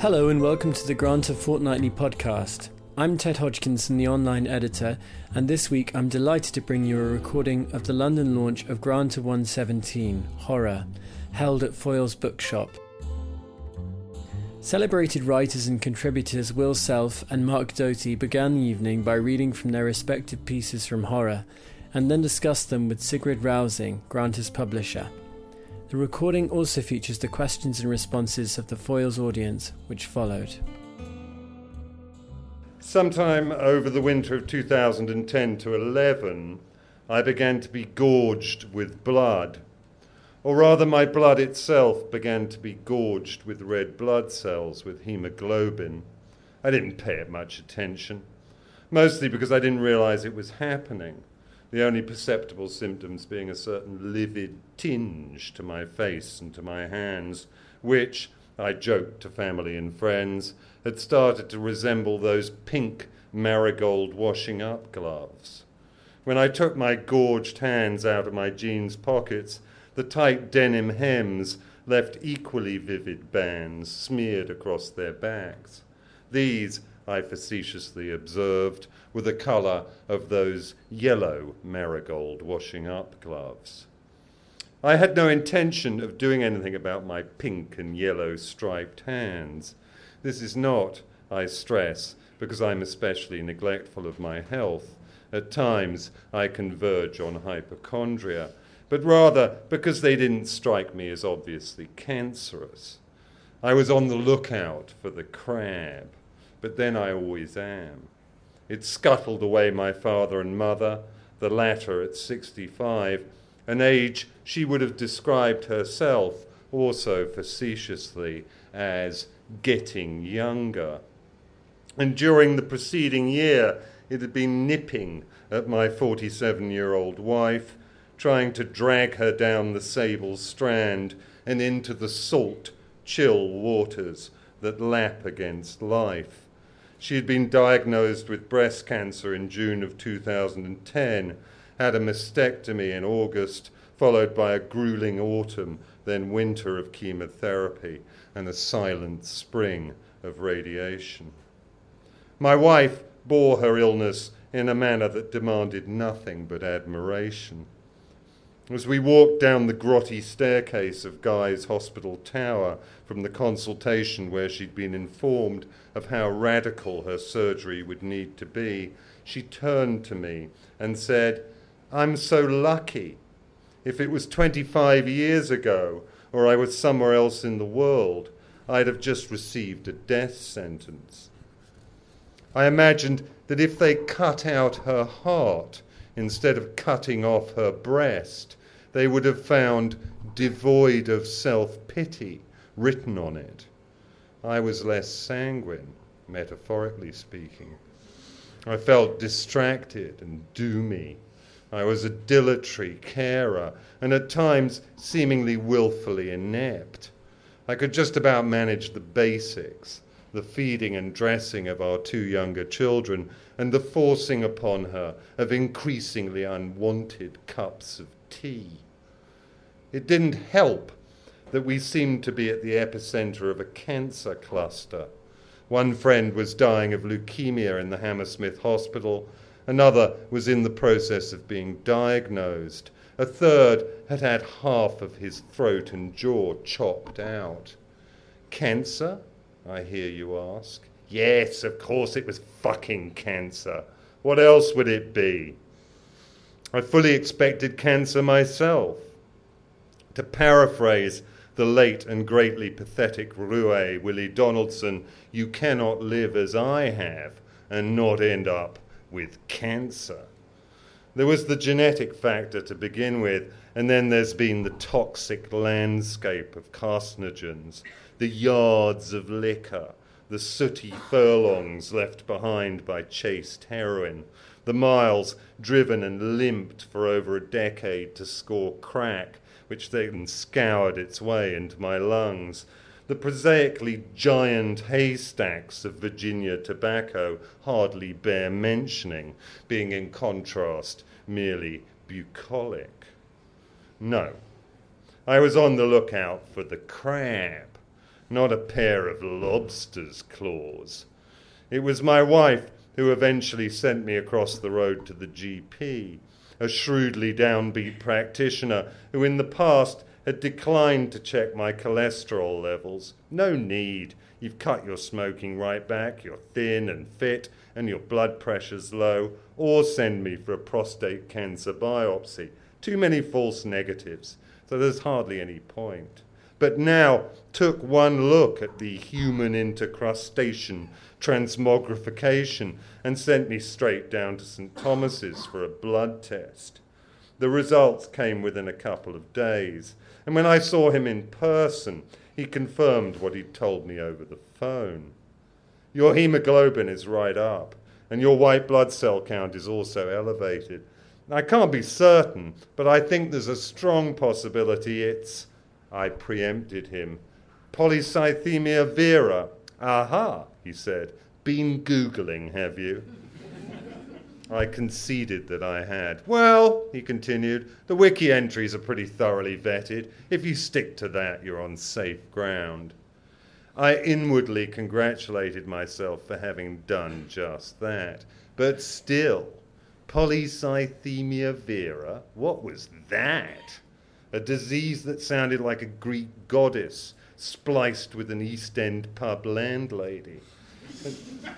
Hello and welcome to the Granta Fortnightly podcast. I'm Ted Hodgkinson, the online editor, and this week I'm delighted to bring you a recording of the London launch of Granta 117 Horror, held at Foyles Bookshop. Celebrated writers and contributors Will Self and Mark Doty began the evening by reading from their respective pieces from horror, and then discussed them with Sigrid Rousing, Granta's publisher. The recording also features the questions and responses of the Foyles audience, which followed. Sometime over the winter of 2010 to 11, I began to be gorged with blood. Or rather, my blood itself began to be gorged with red blood cells, with hemoglobin. I didn't pay it much attention, mostly because I didn't realize it was happening the only perceptible symptoms being a certain livid tinge to my face and to my hands, which, I joked to family and friends, had started to resemble those pink marigold washing up gloves. When I took my gorged hands out of my jeans pockets, the tight denim hems left equally vivid bands smeared across their backs. These I facetiously observed, were the colour of those yellow marigold washing up gloves. I had no intention of doing anything about my pink and yellow striped hands. This is not, I stress, because I'm especially neglectful of my health. At times I converge on hypochondria, but rather because they didn't strike me as obviously cancerous. I was on the lookout for the crab but then I always am. It scuttled away my father and mother, the latter at 65, an age she would have described herself also facetiously as getting younger. And during the preceding year, it had been nipping at my 47 year old wife, trying to drag her down the sable strand and into the salt, chill waters that lap against life. She had been diagnosed with breast cancer in June of 2010, had a mastectomy in August, followed by a grueling autumn, then winter of chemotherapy, and a silent spring of radiation. My wife bore her illness in a manner that demanded nothing but admiration. As we walked down the grotty staircase of Guy's Hospital Tower from the consultation where she'd been informed of how radical her surgery would need to be, she turned to me and said, I'm so lucky. If it was 25 years ago, or I was somewhere else in the world, I'd have just received a death sentence. I imagined that if they cut out her heart instead of cutting off her breast, they would have found devoid of self pity written on it. I was less sanguine, metaphorically speaking. I felt distracted and doomy. I was a dilatory carer and at times seemingly wilfully inept. I could just about manage the basics the feeding and dressing of our two younger children, and the forcing upon her of increasingly unwanted cups of tea. It didn't help that we seemed to be at the epicenter of a cancer cluster. One friend was dying of leukemia in the Hammersmith Hospital. Another was in the process of being diagnosed. A third had had half of his throat and jaw chopped out. Cancer? I hear you ask. Yes, of course it was fucking cancer. What else would it be? I fully expected cancer myself. To paraphrase the late and greatly pathetic roue Willie Donaldson, you cannot live as I have and not end up with cancer. There was the genetic factor to begin with, and then there's been the toxic landscape of carcinogens, the yards of liquor, the sooty furlongs left behind by chased heroin, the miles driven and limped for over a decade to score crack, which then scoured its way into my lungs. The prosaically giant haystacks of Virginia tobacco hardly bear mentioning, being in contrast merely bucolic. No, I was on the lookout for the crab, not a pair of lobster's claws. It was my wife who eventually sent me across the road to the GP, a shrewdly downbeat practitioner who in the past had declined to check my cholesterol levels. No need. You've cut your smoking right back, you're thin and fit, and your blood pressure's low, or send me for a prostate cancer biopsy. Too many false negatives, so there's hardly any point. But now took one look at the human intercrustation transmogrification and sent me straight down to St. Thomas's for a blood test. The results came within a couple of days, and when I saw him in person, he confirmed what he'd told me over the phone. Your hemoglobin is right up, and your white blood cell count is also elevated. I can't be certain, but I think there's a strong possibility it's. I preempted him. Polycythemia vera. Aha, he said. Been Googling, have you? I conceded that I had. Well, he continued, the wiki entries are pretty thoroughly vetted. If you stick to that, you're on safe ground. I inwardly congratulated myself for having done just that. But still, polycythemia vera, what was that? A disease that sounded like a Greek goddess spliced with an East End pub landlady.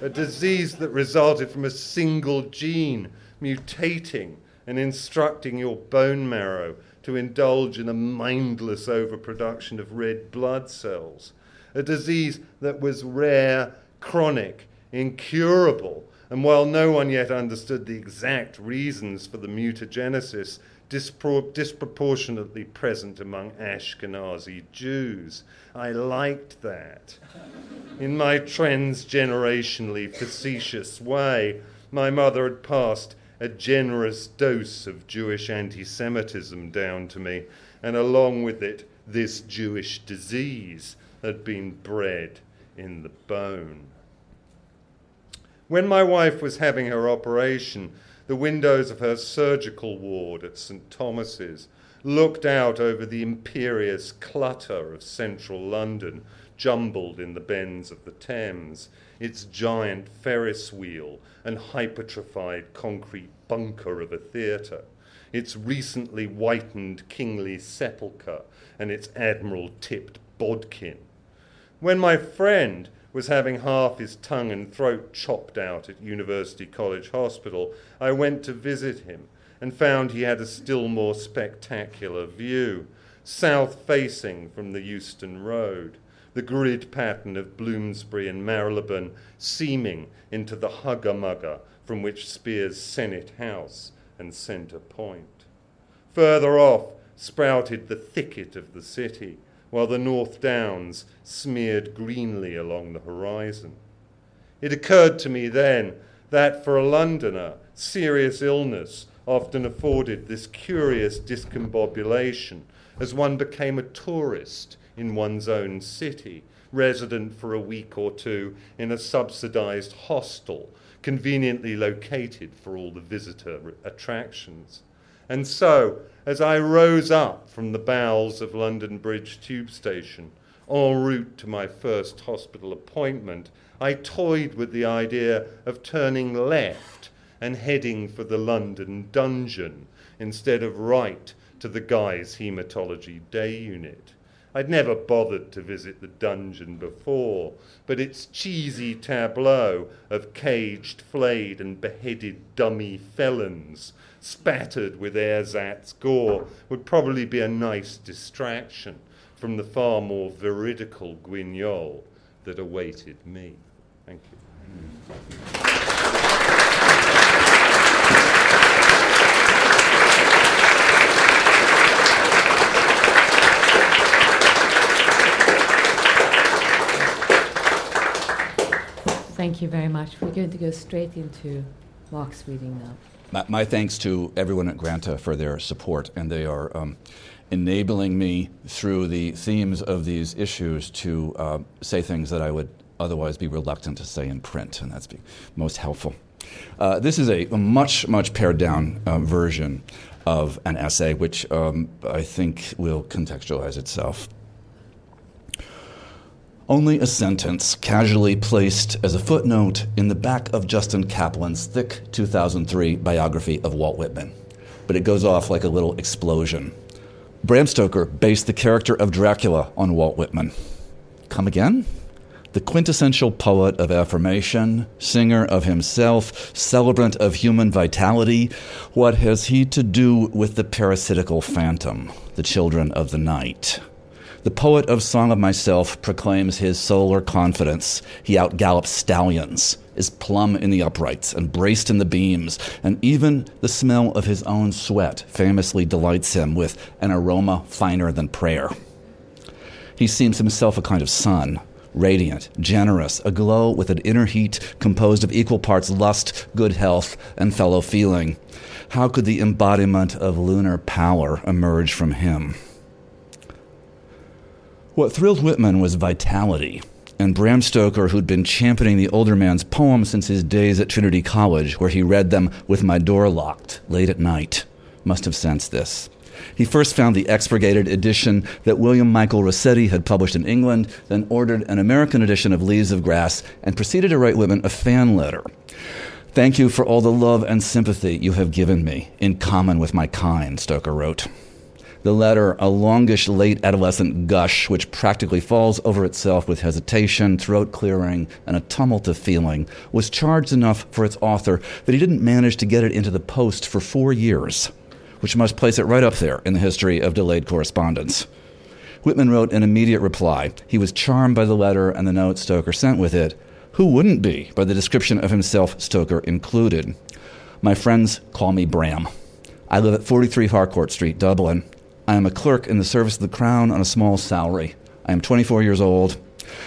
A, a disease that resulted from a single gene mutating and instructing your bone marrow to indulge in a mindless overproduction of red blood cells a disease that was rare, chronic, incurable, and while no one yet understood the exact reasons for the mutagenesis, dispro- disproportionately present among Ashkenazi Jews. I liked that. In my transgenerationally facetious way, my mother had passed a generous dose of Jewish anti Semitism down to me, and along with it, this Jewish disease had been bred in the bone. When my wife was having her operation, the windows of her surgical ward at St. Thomas's looked out over the imperious clutter of central London, jumbled in the bends of the Thames, its giant Ferris wheel and hypertrophied concrete bunker of a theatre, its recently whitened kingly sepulchre and its admiral tipped bodkin when my friend was having half his tongue and throat chopped out at University College Hospital, I went to visit him and found he had a still more spectacular view, south facing from the Euston Road, the grid pattern of Bloomsbury and Marylebone seaming into the hugger mugger from which spears Senate House and Centre Point. Further off sprouted the thicket of the city while the North Downs smeared greenly along the horizon. It occurred to me then that for a Londoner, serious illness often afforded this curious discombobulation as one became a tourist in one's own city, resident for a week or two in a subsidized hostel conveniently located for all the visitor attractions. And so, as I rose up from the bowels of London Bridge tube station, en route to my first hospital appointment, I toyed with the idea of turning left and heading for the London dungeon instead of right to the Guy's Haematology Day Unit. I'd never bothered to visit the dungeon before, but its cheesy tableau of caged, flayed, and beheaded dummy felons spattered with ersatz gore would probably be a nice distraction from the far more veridical guignol that awaited me. Thank you. Thank you very much. We're going to go straight into Mark's reading now. My, my thanks to everyone at Granta for their support, and they are um, enabling me through the themes of these issues to uh, say things that I would otherwise be reluctant to say in print, and that's most helpful. Uh, this is a, a, much, much pared down uh, version of an essay, which um, I think will contextualize itself. Only a sentence casually placed as a footnote in the back of Justin Kaplan's thick 2003 biography of Walt Whitman. But it goes off like a little explosion. Bram Stoker based the character of Dracula on Walt Whitman. Come again? The quintessential poet of affirmation, singer of himself, celebrant of human vitality, what has he to do with the parasitical phantom, the children of the night? The poet of Song of Myself proclaims his solar confidence. He outgallops stallions, is plumb in the uprights and braced in the beams, and even the smell of his own sweat famously delights him with an aroma finer than prayer. He seems himself a kind of sun, radiant, generous, aglow with an inner heat composed of equal parts lust, good health, and fellow feeling. How could the embodiment of lunar power emerge from him? What thrilled Whitman was vitality. And Bram Stoker, who'd been championing the older man's poems since his days at Trinity College, where he read them with my door locked late at night, must have sensed this. He first found the expurgated edition that William Michael Rossetti had published in England, then ordered an American edition of Leaves of Grass, and proceeded to write Whitman a fan letter. Thank you for all the love and sympathy you have given me, in common with my kind, Stoker wrote. The letter, a longish late adolescent gush which practically falls over itself with hesitation, throat clearing, and a tumult of feeling, was charged enough for its author that he didn't manage to get it into the post for four years, which must place it right up there in the history of delayed correspondence. Whitman wrote an immediate reply. He was charmed by the letter and the note Stoker sent with it. Who wouldn't be by the description of himself, Stoker included? My friends call me Bram. I live at 43 Harcourt Street, Dublin. I am a clerk in the service of the Crown on a small salary. I am 24 years old,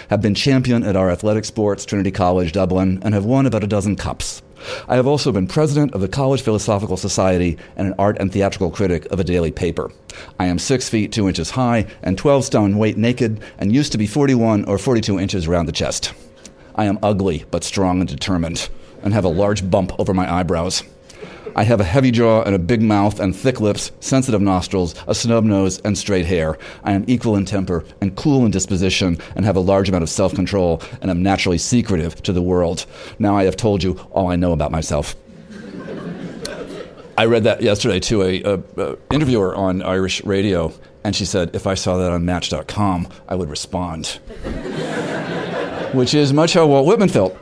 have been champion at our athletic sports, Trinity College, Dublin, and have won about a dozen cups. I have also been president of the College Philosophical Society and an art and theatrical critic of a daily paper. I am six feet two inches high and 12 stone weight naked and used to be 41 or 42 inches around the chest. I am ugly but strong and determined and have a large bump over my eyebrows. I have a heavy jaw and a big mouth and thick lips, sensitive nostrils, a snub nose, and straight hair. I am equal in temper and cool in disposition and have a large amount of self control and am naturally secretive to the world. Now I have told you all I know about myself. I read that yesterday to a, a, a, interviewer on Irish radio, and she said, if I saw that on Match.com, I would respond. Which is much how Walt Whitman felt.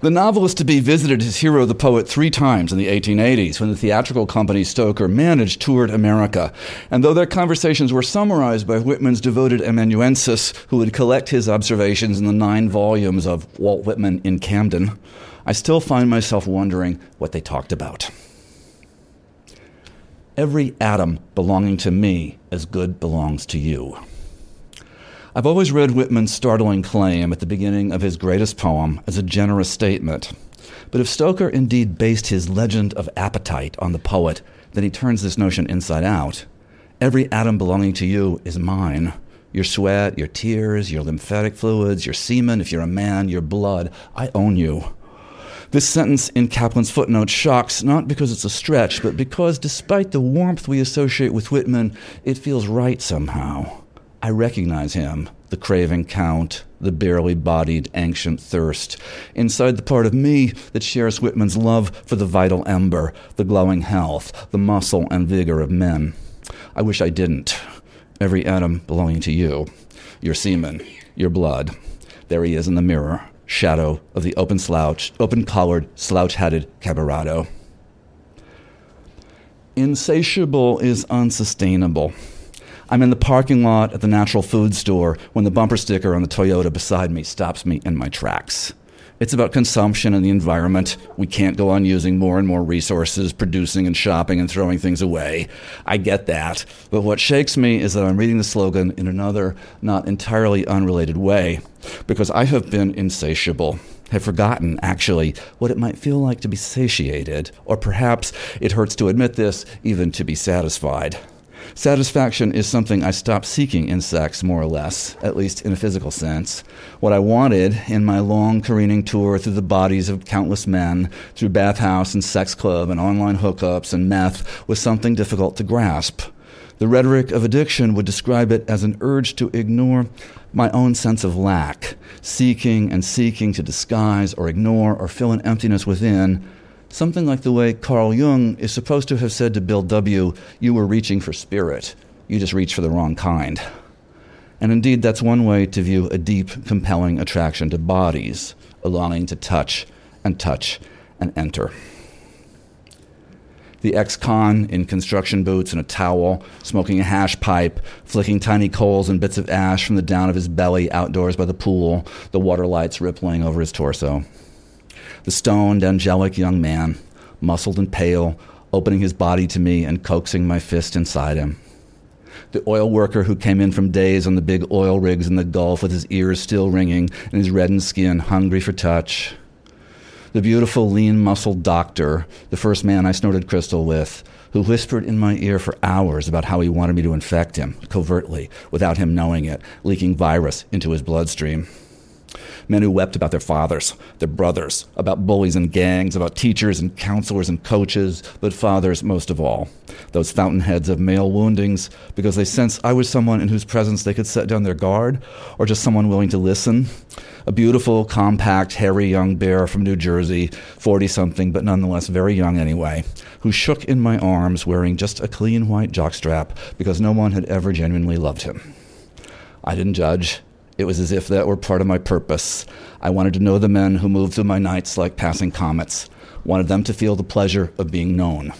The novelist to be visited his hero, the poet, three times in the 1880s when the theatrical company Stoker managed toured America. And though their conversations were summarized by Whitman's devoted amanuensis, who would collect his observations in the nine volumes of Walt Whitman in Camden, I still find myself wondering what they talked about. Every atom belonging to me as good belongs to you. I've always read Whitman's startling claim at the beginning of his greatest poem as a generous statement. But if Stoker indeed based his legend of appetite on the poet, then he turns this notion inside out. Every atom belonging to you is mine. Your sweat, your tears, your lymphatic fluids, your semen, if you're a man, your blood, I own you. This sentence in Kaplan's footnote shocks not because it's a stretch, but because despite the warmth we associate with Whitman, it feels right somehow. I recognize him, the craving count, the barely bodied ancient thirst, inside the part of me that shares Whitman's love for the vital ember, the glowing health, the muscle and vigor of men. I wish I didn't. Every atom belonging to you, your semen, your blood. There he is in the mirror, shadow of the open slouch, open collared, slouch hatted camerado. Insatiable is unsustainable. I'm in the parking lot at the natural food store when the bumper sticker on the Toyota beside me stops me in my tracks. It's about consumption and the environment. We can't go on using more and more resources, producing and shopping and throwing things away. I get that. But what shakes me is that I'm reading the slogan in another, not entirely unrelated way, because I have been insatiable have forgotten, actually, what it might feel like to be satiated, or perhaps it hurts to admit this, even to be satisfied. Satisfaction is something I stopped seeking in sex, more or less, at least in a physical sense. What I wanted in my long careening tour through the bodies of countless men, through bathhouse and sex club and online hookups and meth, was something difficult to grasp. The rhetoric of addiction would describe it as an urge to ignore my own sense of lack, seeking and seeking to disguise or ignore or fill an emptiness within, something like the way Carl Jung is supposed to have said to Bill W., You were reaching for spirit, you just reached for the wrong kind. And indeed, that's one way to view a deep, compelling attraction to bodies, a longing to touch and touch and enter. The ex con in construction boots and a towel, smoking a hash pipe, flicking tiny coals and bits of ash from the down of his belly outdoors by the pool, the water lights rippling over his torso. The stoned, angelic young man, muscled and pale, opening his body to me and coaxing my fist inside him the oil worker who came in from days on the big oil rigs in the Gulf with his ears still ringing and his reddened skin hungry for touch. The beautiful, lean muscled doctor, the first man I snorted crystal with, who whispered in my ear for hours about how he wanted me to infect him, covertly, without him knowing it, leaking virus into his bloodstream men who wept about their fathers, their brothers, about bullies and gangs, about teachers and counselors and coaches, but fathers most of all. Those fountainheads of male woundings, because they sensed I was someone in whose presence they could set down their guard, or just someone willing to listen. A beautiful, compact, hairy young bear from New Jersey, 40 something, but nonetheless very young anyway, who shook in my arms wearing just a clean white jockstrap because no one had ever genuinely loved him. I didn't judge. It was as if that were part of my purpose. I wanted to know the men who moved through my nights like passing comets, wanted them to feel the pleasure of being known.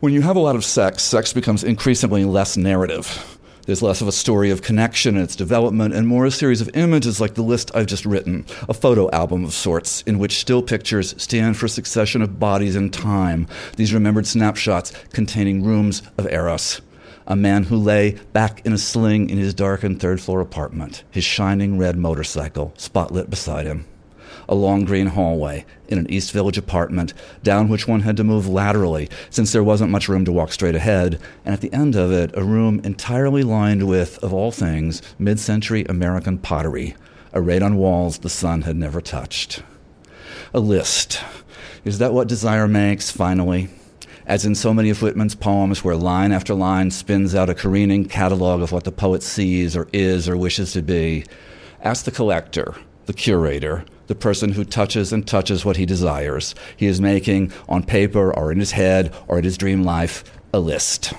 When you have a lot of sex, sex becomes increasingly less narrative. There's less of a story of connection and its development, and more a series of images like the list I've just written, a photo album of sorts, in which still pictures stand for a succession of bodies in time, these remembered snapshots containing rooms of Eros a man who lay back in a sling in his darkened third floor apartment, his shining red motorcycle spotlit beside him. A long green hallway in an East Village apartment, down which one had to move laterally since there wasn't much room to walk straight ahead, and at the end of it, a room entirely lined with, of all things, mid century American pottery, arrayed on walls the sun had never touched. A list. Is that what desire makes, finally? As in so many of Whitman's poems, where line after line spins out a careening catalog of what the poet sees or is or wishes to be. Ask the collector, the curator, the person who touches and touches what he desires. He is making, on paper or in his head or in his dream life, a list.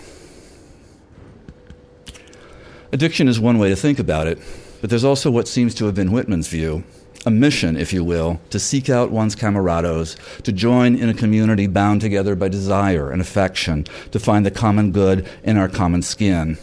Addiction is one way to think about it, but there's also what seems to have been Whitman's view a mission, if you will, to seek out one's camerados, to join in a community bound together by desire and affection, to find the common good in our common skin.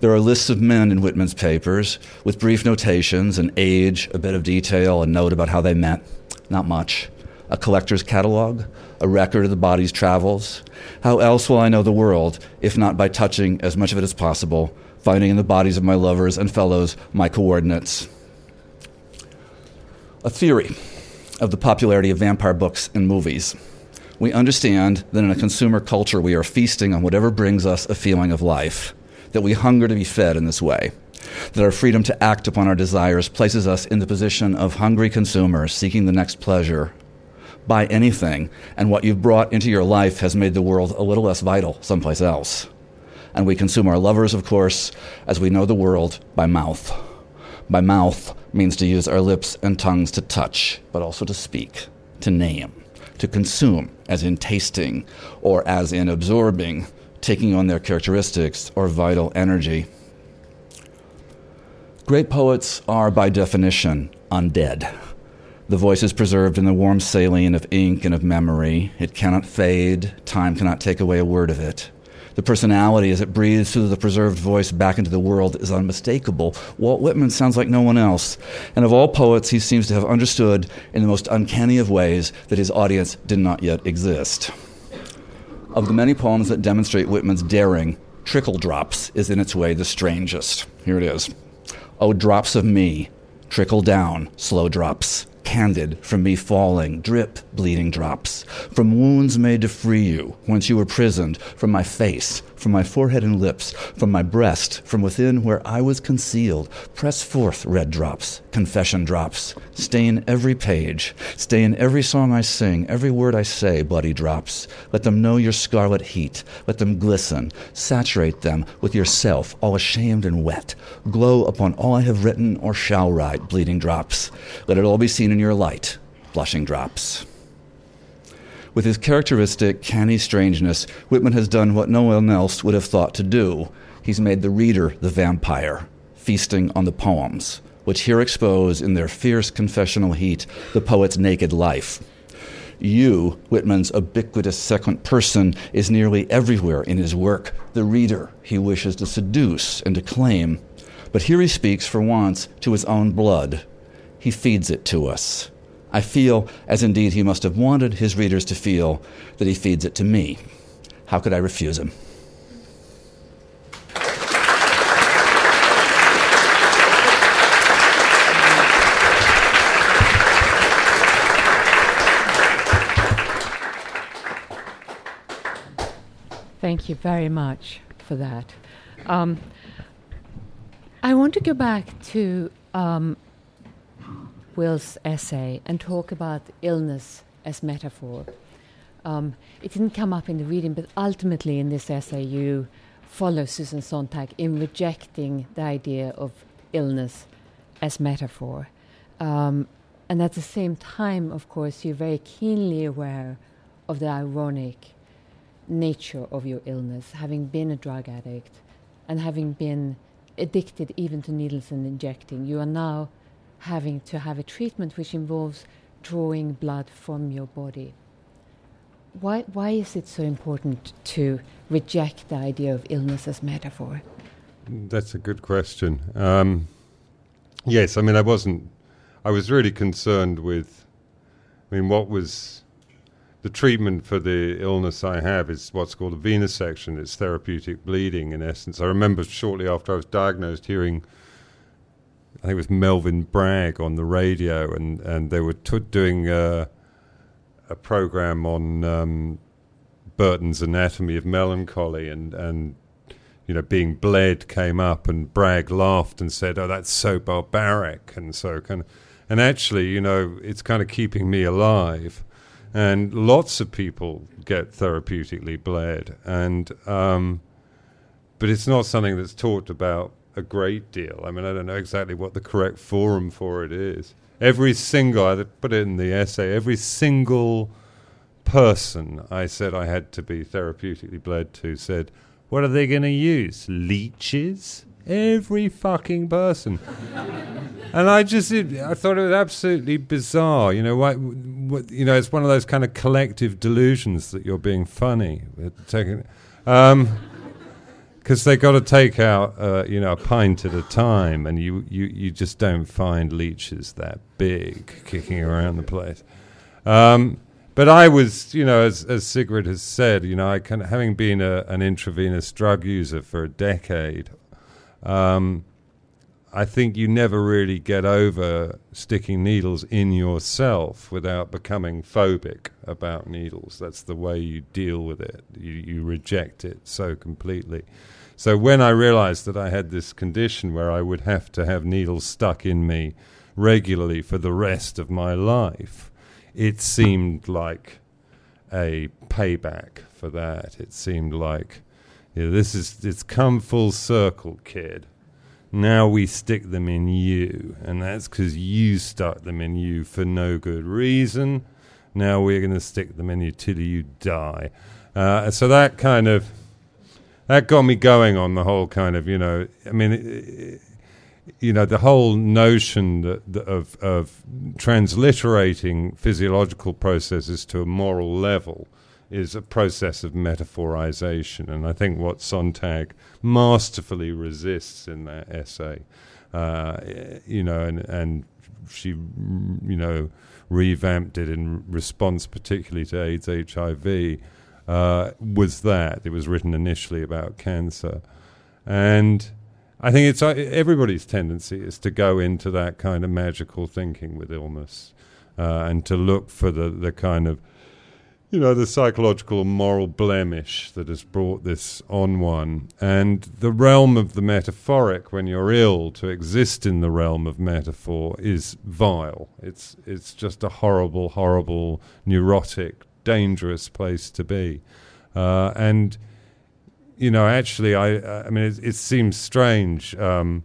There are lists of men in Whitman's papers with brief notations, an age, a bit of detail, a note about how they met. Not much. A collector's catalog, a record of the body's travels. How else will I know the world if not by touching as much of it as possible, finding in the bodies of my lovers and fellows my coordinates? A theory of the popularity of vampire books and movies. We understand that in a consumer culture, we are feasting on whatever brings us a feeling of life, that we hunger to be fed in this way, that our freedom to act upon our desires places us in the position of hungry consumers seeking the next pleasure. Buy anything, and what you've brought into your life has made the world a little less vital someplace else. And we consume our lovers, of course, as we know the world, by mouth. By mouth, means to use our lips and tongues to touch, but also to speak, to name, to consume, as in tasting, or as in absorbing, taking on their characteristics or vital energy. Great poets are, by definition, undead. The voice is preserved in the warm saline of ink and of memory. It cannot fade. Time cannot take away a word of it. The personality, as it breathes through the preserved voice back into the world, is unmistakable. Walt Whitman sounds like no one else. And of all poets, he seems to have understood in the most uncanny of ways that his audience did not yet exist. Of the many poems that demonstrate Whitman's daring, Trickle Drops is in its way the strangest. Here it is. Oh, drops of me, trickle down, slow drops candid from me falling, drip bleeding drops, from wounds made to free you, whence you were prisoned, from my face, from my forehead and lips, from my breast, from within where I was concealed. Press forth, red drops, confession drops. Stain every page, stain every song I sing, every word I say, bloody drops. Let them know your scarlet heat, let them glisten. Saturate them with yourself, all ashamed and wet. Glow upon all I have written or shall write, bleeding drops. Let it all be seen in your light, blushing drops. With his characteristic canny strangeness, Whitman has done what no one else would have thought to do. He's made the reader the vampire, feasting on the poems, which here expose in their fierce confessional heat the poet's naked life. You, Whitman's ubiquitous second person, is nearly everywhere in his work, the reader he wishes to seduce and to claim. But here he speaks for once to his own blood. He feeds it to us. I feel, as indeed he must have wanted his readers to feel, that he feeds it to me. How could I refuse him? Thank you very much for that. Um, I want to go back to um, Will's essay and talk about illness as metaphor. Um, it didn't come up in the reading, but ultimately in this essay, you follow Susan Sontag in rejecting the idea of illness as metaphor. Um, and at the same time, of course, you're very keenly aware of the ironic nature of your illness, having been a drug addict and having been addicted even to needles and injecting. You are now having to have a treatment which involves drawing blood from your body. Why, why is it so important to reject the idea of illness as metaphor? That's a good question. Um, yes, I mean, I wasn't, I was really concerned with, I mean, what was the treatment for the illness I have is what's called a venesection. It's therapeutic bleeding, in essence. I remember shortly after I was diagnosed hearing I think it was Melvin Bragg on the radio, and, and they were t- doing uh, a program on um, Burton's Anatomy of Melancholy, and, and you know, being bled came up, and Bragg laughed and said, "Oh, that's so barbaric," and so kind of, and actually, you know, it's kind of keeping me alive, and lots of people get therapeutically bled, and um, but it's not something that's talked about a great deal. I mean, I don't know exactly what the correct forum for it is. Every single, I put it in the essay, every single person I said I had to be therapeutically bled to said, What are they going to use? Leeches? Every fucking person. and I just, it, I thought it was absolutely bizarre. You know, what, what, you know, it's one of those kind of collective delusions that you're being funny. Um, because they got to take out uh, you know a pint at a time, and you, you, you just don't find leeches that big kicking around the place. Um, but I was, you know, as, as Sigrid has said, you know, I can, having been a, an intravenous drug user for a decade, um, I think you never really get over sticking needles in yourself without becoming phobic about needles. That's the way you deal with it. You, you reject it so completely. So when I realized that I had this condition where I would have to have needles stuck in me regularly for the rest of my life, it seemed like a payback for that. It seemed like know, this is it's come full circle, kid. Now we stick them in you, and that's because you stuck them in you for no good reason. Now we're going to stick them in you till you die. Uh, so that kind of that got me going on the whole kind of you know I mean you know the whole notion that, of of transliterating physiological processes to a moral level is a process of metaphorization, and I think what Sontag masterfully resists in that essay, uh, you know, and and she you know revamped it in response particularly to AIDS HIV uh, was that. It was written initially about cancer. And I think it's uh, everybody's tendency is to go into that kind of magical thinking with illness uh, and to look for the, the kind of you know, the psychological and moral blemish that has brought this on one. And the realm of the metaphoric, when you're ill, to exist in the realm of metaphor is vile. It's, it's just a horrible, horrible, neurotic, dangerous place to be. Uh, and, you know, actually, I, I mean, it, it seems strange. Um,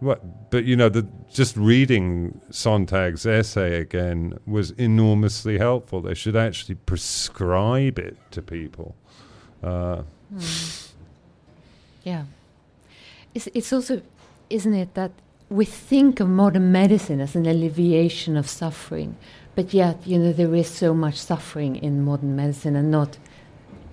what, but you know, the, just reading Sontag's essay again was enormously helpful. They should actually prescribe it to people. Uh, mm. Yeah, it's, it's also, isn't it, that we think of modern medicine as an alleviation of suffering, but yet, you know, there is so much suffering in modern medicine, and not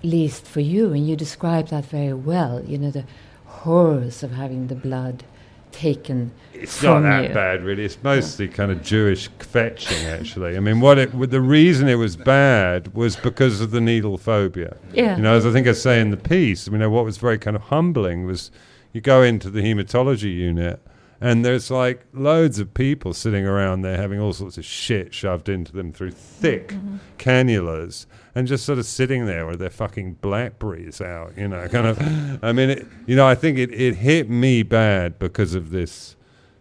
least for you, and you describe that very well. You know, the horrors of having the blood taken. It's not that you. bad, really. It's mostly yeah. kind of Jewish fetching, actually. I mean, what it the reason it was bad was because of the needle phobia. Yeah. You know, as I think I say in the piece, I mean, what was very kind of humbling was you go into the hematology unit and there's like loads of people sitting around there having all sorts of shit shoved into them through thick mm-hmm. cannulas and just sort of sitting there with their fucking blackberries out, you know, kind of. I mean, it, you know, I think it, it hit me bad because of this,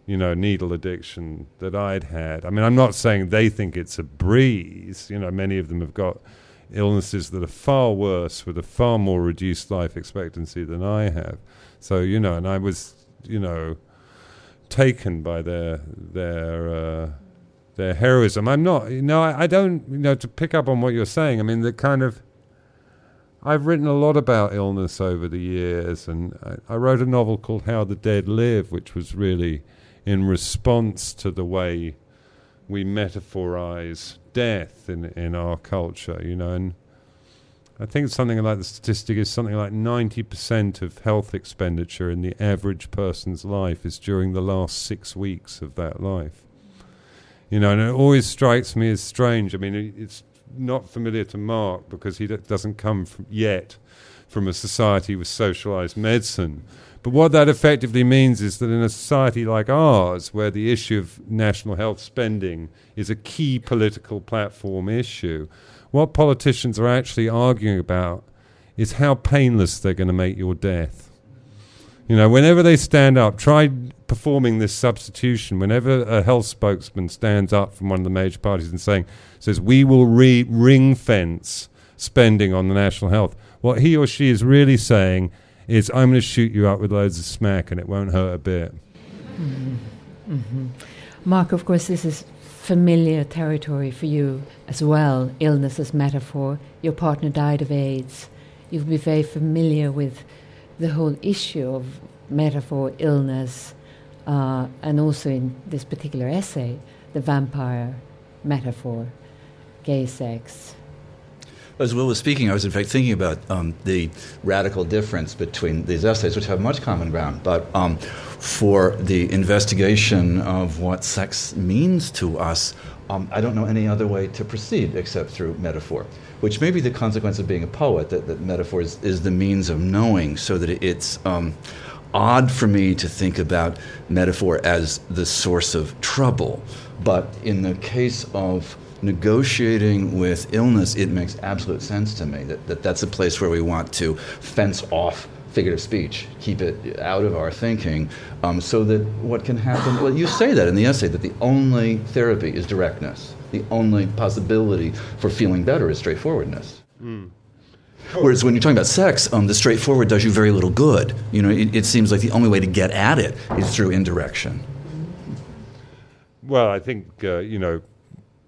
you know, needle addiction that I'd had. I mean, I'm not saying they think it's a breeze. You know, many of them have got illnesses that are far worse with a far more reduced life expectancy than I have. So, you know, and I was, you know, taken by their their uh, their heroism. I'm not, you know, I, I, don't, you know, to pick up on what you're saying. I mean, the kind of, I've written a lot about illness over the years, and I, I wrote a novel called How the Dead Live, which was really in response to the way we metaphorize death in in our culture, you know, and I think something like the statistic is something like 90% of health expenditure in the average person's life is during the last six weeks of that life. You know, and it always strikes me as strange. I mean, it's not familiar to Mark because he d- doesn't come from yet from a society with socialized medicine. But what that effectively means is that in a society like ours, where the issue of national health spending is a key political platform issue, what politicians are actually arguing about is how painless they're going to make your death. You know, whenever they stand up, try performing this substitution. Whenever a health spokesman stands up from one of the major parties and saying, says, we will re- ring fence spending on the national health, what he or she is really saying is, I'm going to shoot you up with loads of smack and it won't hurt a bit. Mm-hmm. Mm-hmm. Mark, of course, this is familiar territory for you as well, illness as metaphor. Your partner died of AIDS. You'll be very familiar with the whole issue of metaphor, illness, uh, and also in this particular essay, the vampire metaphor, gay sex. As Will was speaking, I was in fact thinking about um, the radical difference between these essays, which have much common ground, but um, for the investigation of what sex means to us, um, I don't know any other way to proceed except through metaphor, which may be the consequence of being a poet, that, that metaphor is, is the means of knowing, so that it's um, odd for me to think about metaphor as the source of trouble. But in the case of negotiating with illness, it makes absolute sense to me that, that that's a place where we want to fence off figurative speech, keep it out of our thinking, um, so that what can happen, well, you say that in the essay, that the only therapy is directness. The only possibility for feeling better is straightforwardness. Mm. Whereas when you're talking about sex, um, the straightforward does you very little good. You know, it, it seems like the only way to get at it is through indirection. Well, I think uh, you know,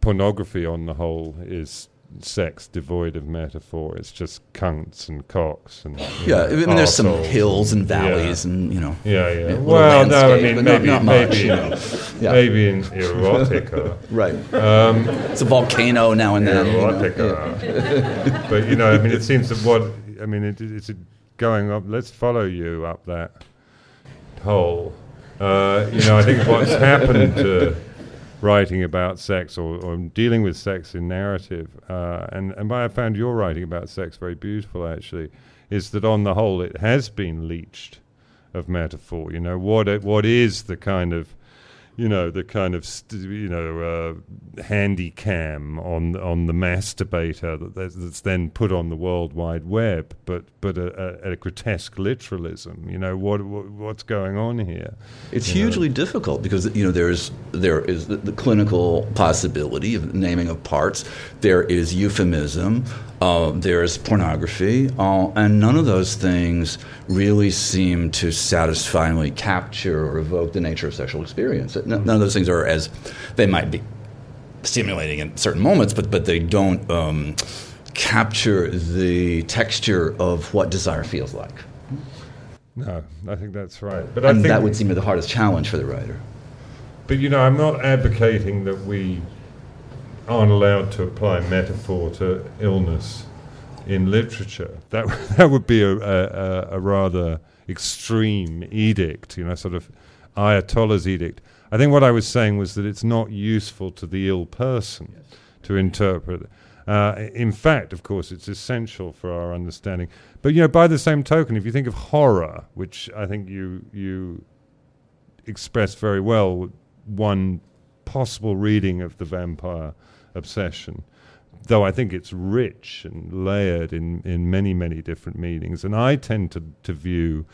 pornography on the whole is sex devoid of metaphor. It's just cunts and cocks and yeah. Know, I mean, there's some hills and valleys yeah. and you know. Yeah, yeah. Well, no, I mean maybe not, not maybe much, you know. yeah. maybe in erotica. right. Um, it's a volcano now and then. Erotica. You know. but you know, I mean, it seems that what I mean, it, it's going up. Let's follow you up that hole. Uh, you know, I think what's happened to writing about sex or, or dealing with sex in narrative, uh, and, and why I found your writing about sex very beautiful actually, is that on the whole it has been leached of metaphor. You know, what it, what is the kind of you know, the kind of st- you know uh, handy cam on on the masturbator that that's, then put on the World Wide Web, but but a, a, a grotesque literalism. You know what, what what's going on here? It's You know. hugely difficult because you know there's there is the, the clinical possibility of naming of parts. There is euphemism. Uh, there's pornography, uh, and none of those things really seem to satisfyingly capture or evoke the nature of sexual experience. None of those things are as they might be stimulating in certain moments, but but they don't um, capture the texture of what desire feels like. No, I think that's right. But I And think that would seem to be the hardest challenge for the writer. But you know, I'm not advocating that we aren't allowed to apply metaphor to illness in literature. That that would be a, a, a rather extreme edict, you know, sort of Ayatollah's edict. I think what I was saying was that it's not useful to the ill person to interpret. Uh, in fact, of course, it's essential for our understanding. But you know, by the same token, if you think of horror, which I think you you express very well one possible reading of the vampire obsession, though I think it's rich and layered in, in many, many different meanings. And I tend to, to view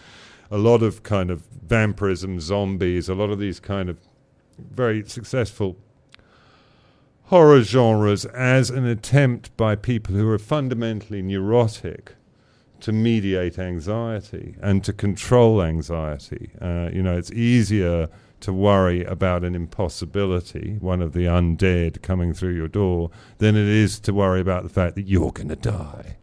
a lot of kind of vampirism, zombies, a lot of these kind of very successful horror genres as an attempt by people who are fundamentally neurotic to mediate anxiety and to control anxiety. Uh, you know, it's easier to worry about an impossibility, one of the undead coming through your door, than it is to worry about the fact that you're going to die.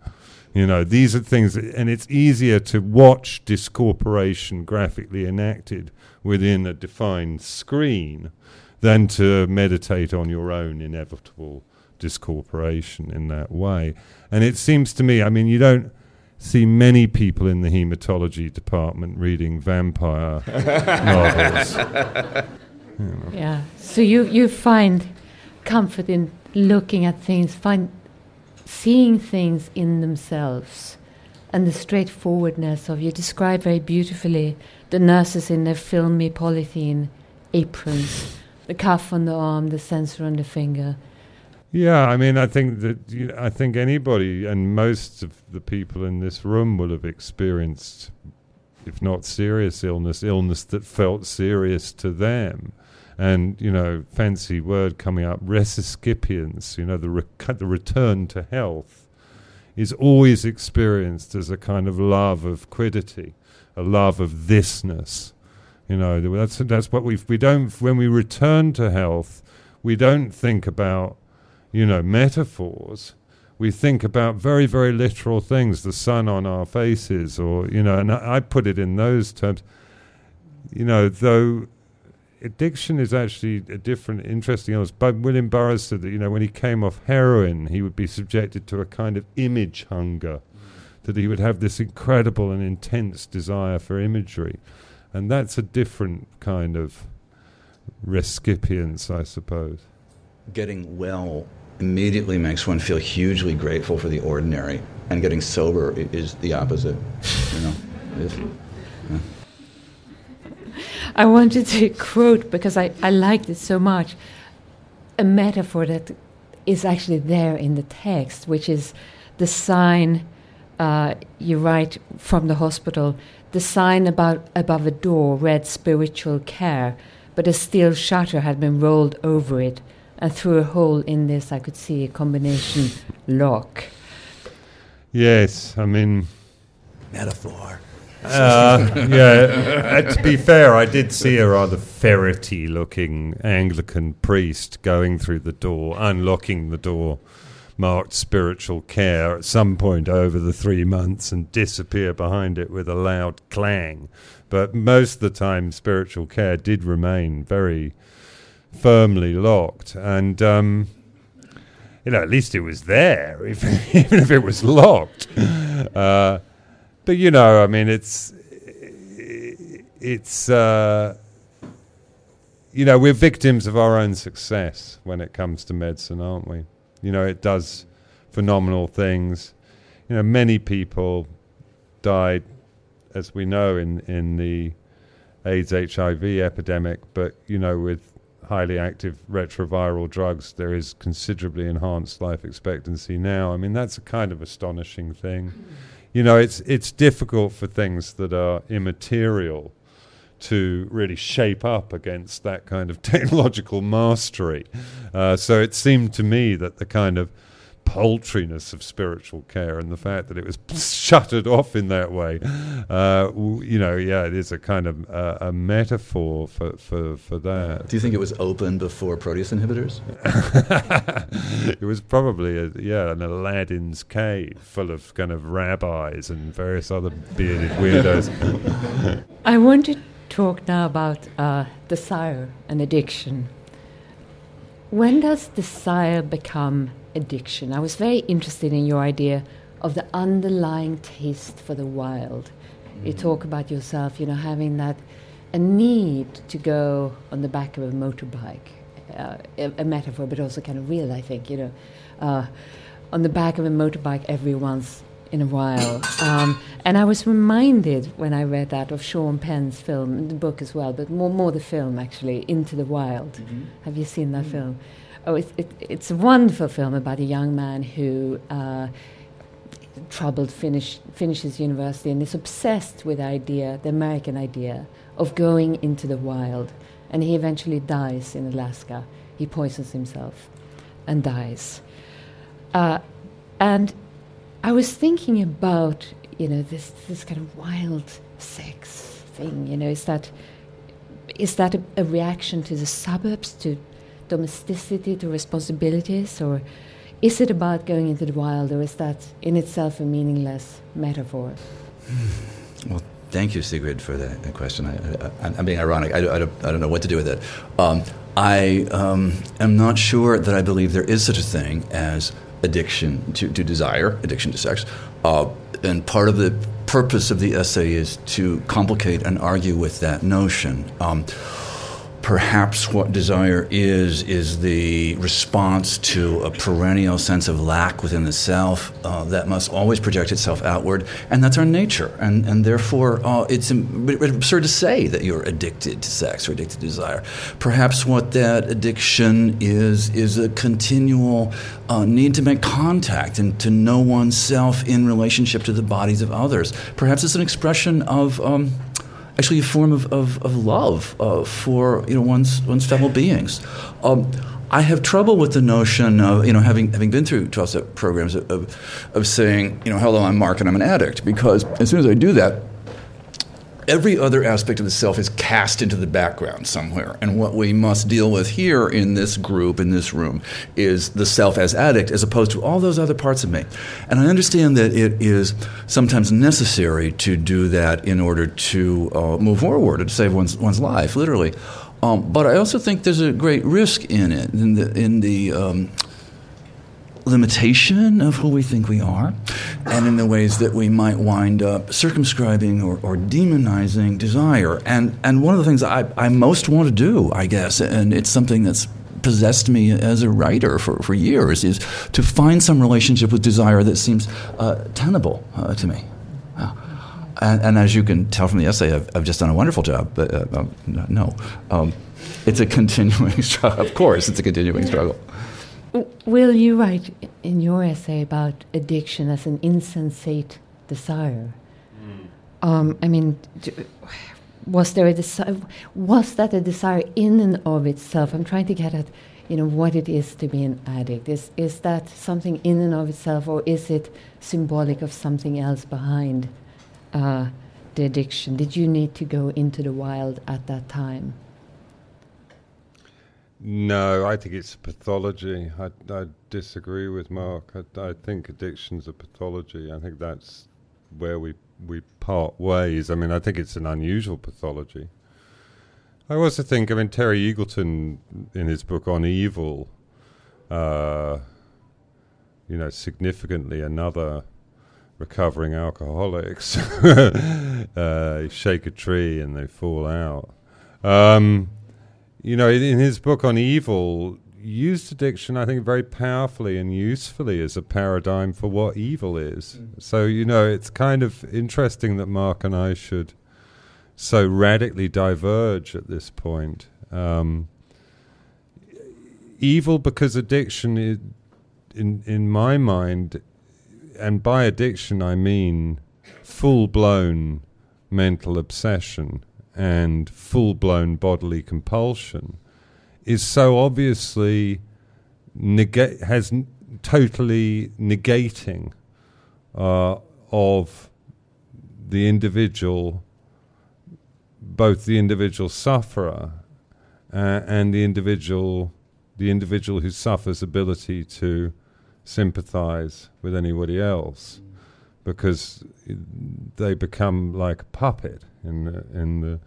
You know, these are things, that, and it's easier to watch discorporation graphically enacted within a defined screen than to meditate on your own inevitable discorporation in that way. And it seems to me, I mean, you don't see many people in the hematology department reading vampire novels. Yeah. So you you find comfort in looking at things, find seeing things in themselves, and the straightforwardness of you describe very beautifully the nurses in their filmy polythene aprons, the cuff on the arm, the sensor on the finger. Yeah, I mean, I think that you know, I think anybody and most of the people in this room will have experienced, if not serious illness, illness that felt serious to them. And you know, fancy word coming up, resipiscence. You know, the rec- the return to health is always experienced as a kind of love of quiddity, a love of thisness. You know, that's that's what we we don't when we return to health, we don't think about you know, metaphors, we think about very, very literal things, the sun on our faces, or, you know, and I, put it in those terms. You know, though addiction is actually a different, interesting illness. But William Burroughs said that, you know, when he came off heroin, he would be subjected to a kind of image hunger, that he would have this incredible and intense desire for imagery. And that's a different kind of resipiscence, I suppose. Getting well immediately makes one feel hugely grateful for the ordinary, and getting sober is the opposite. You know, It's- I wanted to quote because I, I liked it so much a metaphor that is actually there in the text, which is the sign uh, you write from the hospital, the sign about above a door read spiritual care, but a steel shutter had been rolled over it, and through a hole in this I could see a combination lock. Yes, I mean, metaphor. Uh, yeah, uh, to be fair, I did see a rather ferrety looking Anglican priest going through the door, unlocking the door marked spiritual care at some point over the three months and disappear behind it with a loud clang. But most of the time, spiritual care did remain very firmly locked. And, um, you know, at least it was there, if, even if it was locked. Uh, but you know, I mean, it's it's uh, you know we're victims of our own success when it comes to medicine, aren't we? You know, it does phenomenal things. You know, many people died, as we know, in in the AIDS HIV epidemic, but you know, with highly active retroviral drugs, there is considerably enhanced life expectancy now. I mean, that's a kind of astonishing thing. You know, it's it's difficult for things that are immaterial to really shape up against that kind of technological mastery. Uh, so it seemed to me that the kind of paltriness of spiritual care and the fact that it was shuttered off in that way, uh, you know, yeah, it is a kind of uh, a metaphor for, for, for that. Do you think it was open before protease inhibitors? it was probably, a, yeah, an Aladdin's cave full of kind of rabbis and various other bearded weirdos. I want to talk now about uh, desire and addiction. When does desire become addiction? I was very interested in your idea of the underlying taste for the wild. Mm-hmm. You talk about yourself, you know, having that a need to go on the back of a motorbike, uh, a, a, metaphor, but also kind of real. I think, you know, uh, on the back of a motorbike every once in a while. Um, and I was reminded when I read that of Sean Penn's film, the book as well, but more, more the film actually, Into the Wild. Mm-hmm. Have you seen that mm-hmm. film? Oh, it, it, it's a wonderful film about a young man who. Uh, troubled finish, finishes university and is obsessed with the idea, the American idea, of going into the wild. And he eventually dies in Alaska. He poisons himself and dies. Uh, and I was thinking about, you know, this, this kind of wild sex thing. You know, is that is that a, a reaction to the suburbs, to domesticity, to responsibilities, or is it about going into the wild, or is that in itself a meaningless metaphor? Well, thank you, Sigrid, for that question. I, am being ironic. I, I, don't, I, don't, know what to do with it. Um, I um, am not sure that I believe there is such a thing as addiction to, to desire, addiction to sex. Uh, and part of the purpose of the essay is to complicate and argue with that notion. Um, perhaps what desire is is the response to a perennial sense of lack within the self uh, that must always project itself outward, and that's our nature. And and therefore, uh, it's absurd to say that you're addicted to sex or addicted to desire. Perhaps what that addiction is is a continual uh, need to make contact and to know oneself in relationship to the bodies of others. Perhaps it's an expression of. Um, actually a form of, of, of love uh, for you know one's one's fellow beings. Um, I have trouble with the notion of you know having having been through twelve step programs of, of, of saying you know hello I'm Mark and I'm an addict because as soon as I do that every other aspect of the self is cast into the background somewhere. And what we must deal with here in this group, in this room, is the self as addict as opposed to all those other parts of me. And I understand that it is sometimes necessary to do that in order to uh, move forward, to save one's, one's life, literally. Um, but I also think there's a great risk in it, in the, in the um, limitation of who we think we are, and in the ways that we might wind up circumscribing or, or demonizing desire. And, and one of the things I, I most want to do, I guess, and it's something that's possessed me as a writer for, for years, is to find some relationship with desire that seems uh, tenable uh, to me. Uh, and, and, as you can tell from the essay, I've, I've just done a wonderful job. But uh, um, no, um, it's a continuing struggle. Of course, it's a continuing struggle. Will, you write in your essay about addiction as an insensate desire. Mm. Um, I mean, was there a desire? Was that a desire in and of itself? I'm trying to get at, you know, what it is to be an addict. Is is that something in and of itself, or is it symbolic of something else behind uh, the addiction? Did you need to go into the wild at that time? No, I think it's pathology. I, I disagree with Mark. I, I, think addiction's a pathology. I think that's where we we part ways. I mean, I think it's an unusual pathology. I also think, I mean, Terry Eagleton in his book on evil, uh, you know, significantly another recovering alcoholics uh, shake a tree and they fall out. Um, you know, in his book on evil, used addiction, I think, very powerfully and usefully as a paradigm for what evil is. Mm. So, you know, it's kind of interesting that Mark and I should so radically diverge at this point. Um, evil because addiction, is, in in my mind, and by addiction I mean full blown mental obsession and full blown bodily compulsion, is so obviously negate has n- totally negating uh, of the individual, both the individual sufferer uh, and the individual, the individual who suffers ability to sympathize with anybody else, because they become like a puppet in the in the.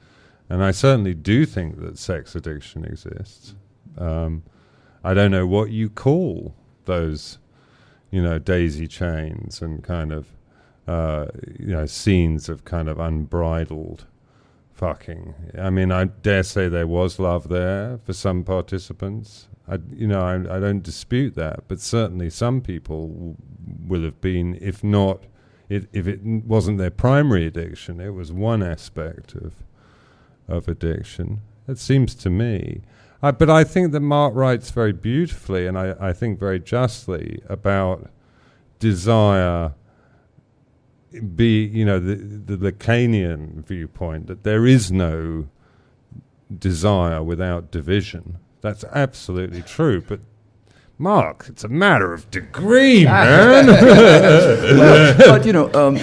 And I certainly do think that sex addiction exists. Um, I don't know what you call those, you know, daisy chains and kind of uh, you know, scenes of kind of unbridled fucking. I mean, I dare say there was love there for some participants. I, you know, I, I don't dispute that, but certainly some people w- will have been, if not, it, if it wasn't their primary addiction, it was one aspect of of addiction. It seems to me. But I think that Mark writes very beautifully, and I, I think very justly about desire be you know the the Lacanian viewpoint that there is no desire without division. That's absolutely true, but Mark, it's a matter of degree, man. well, but you know, um,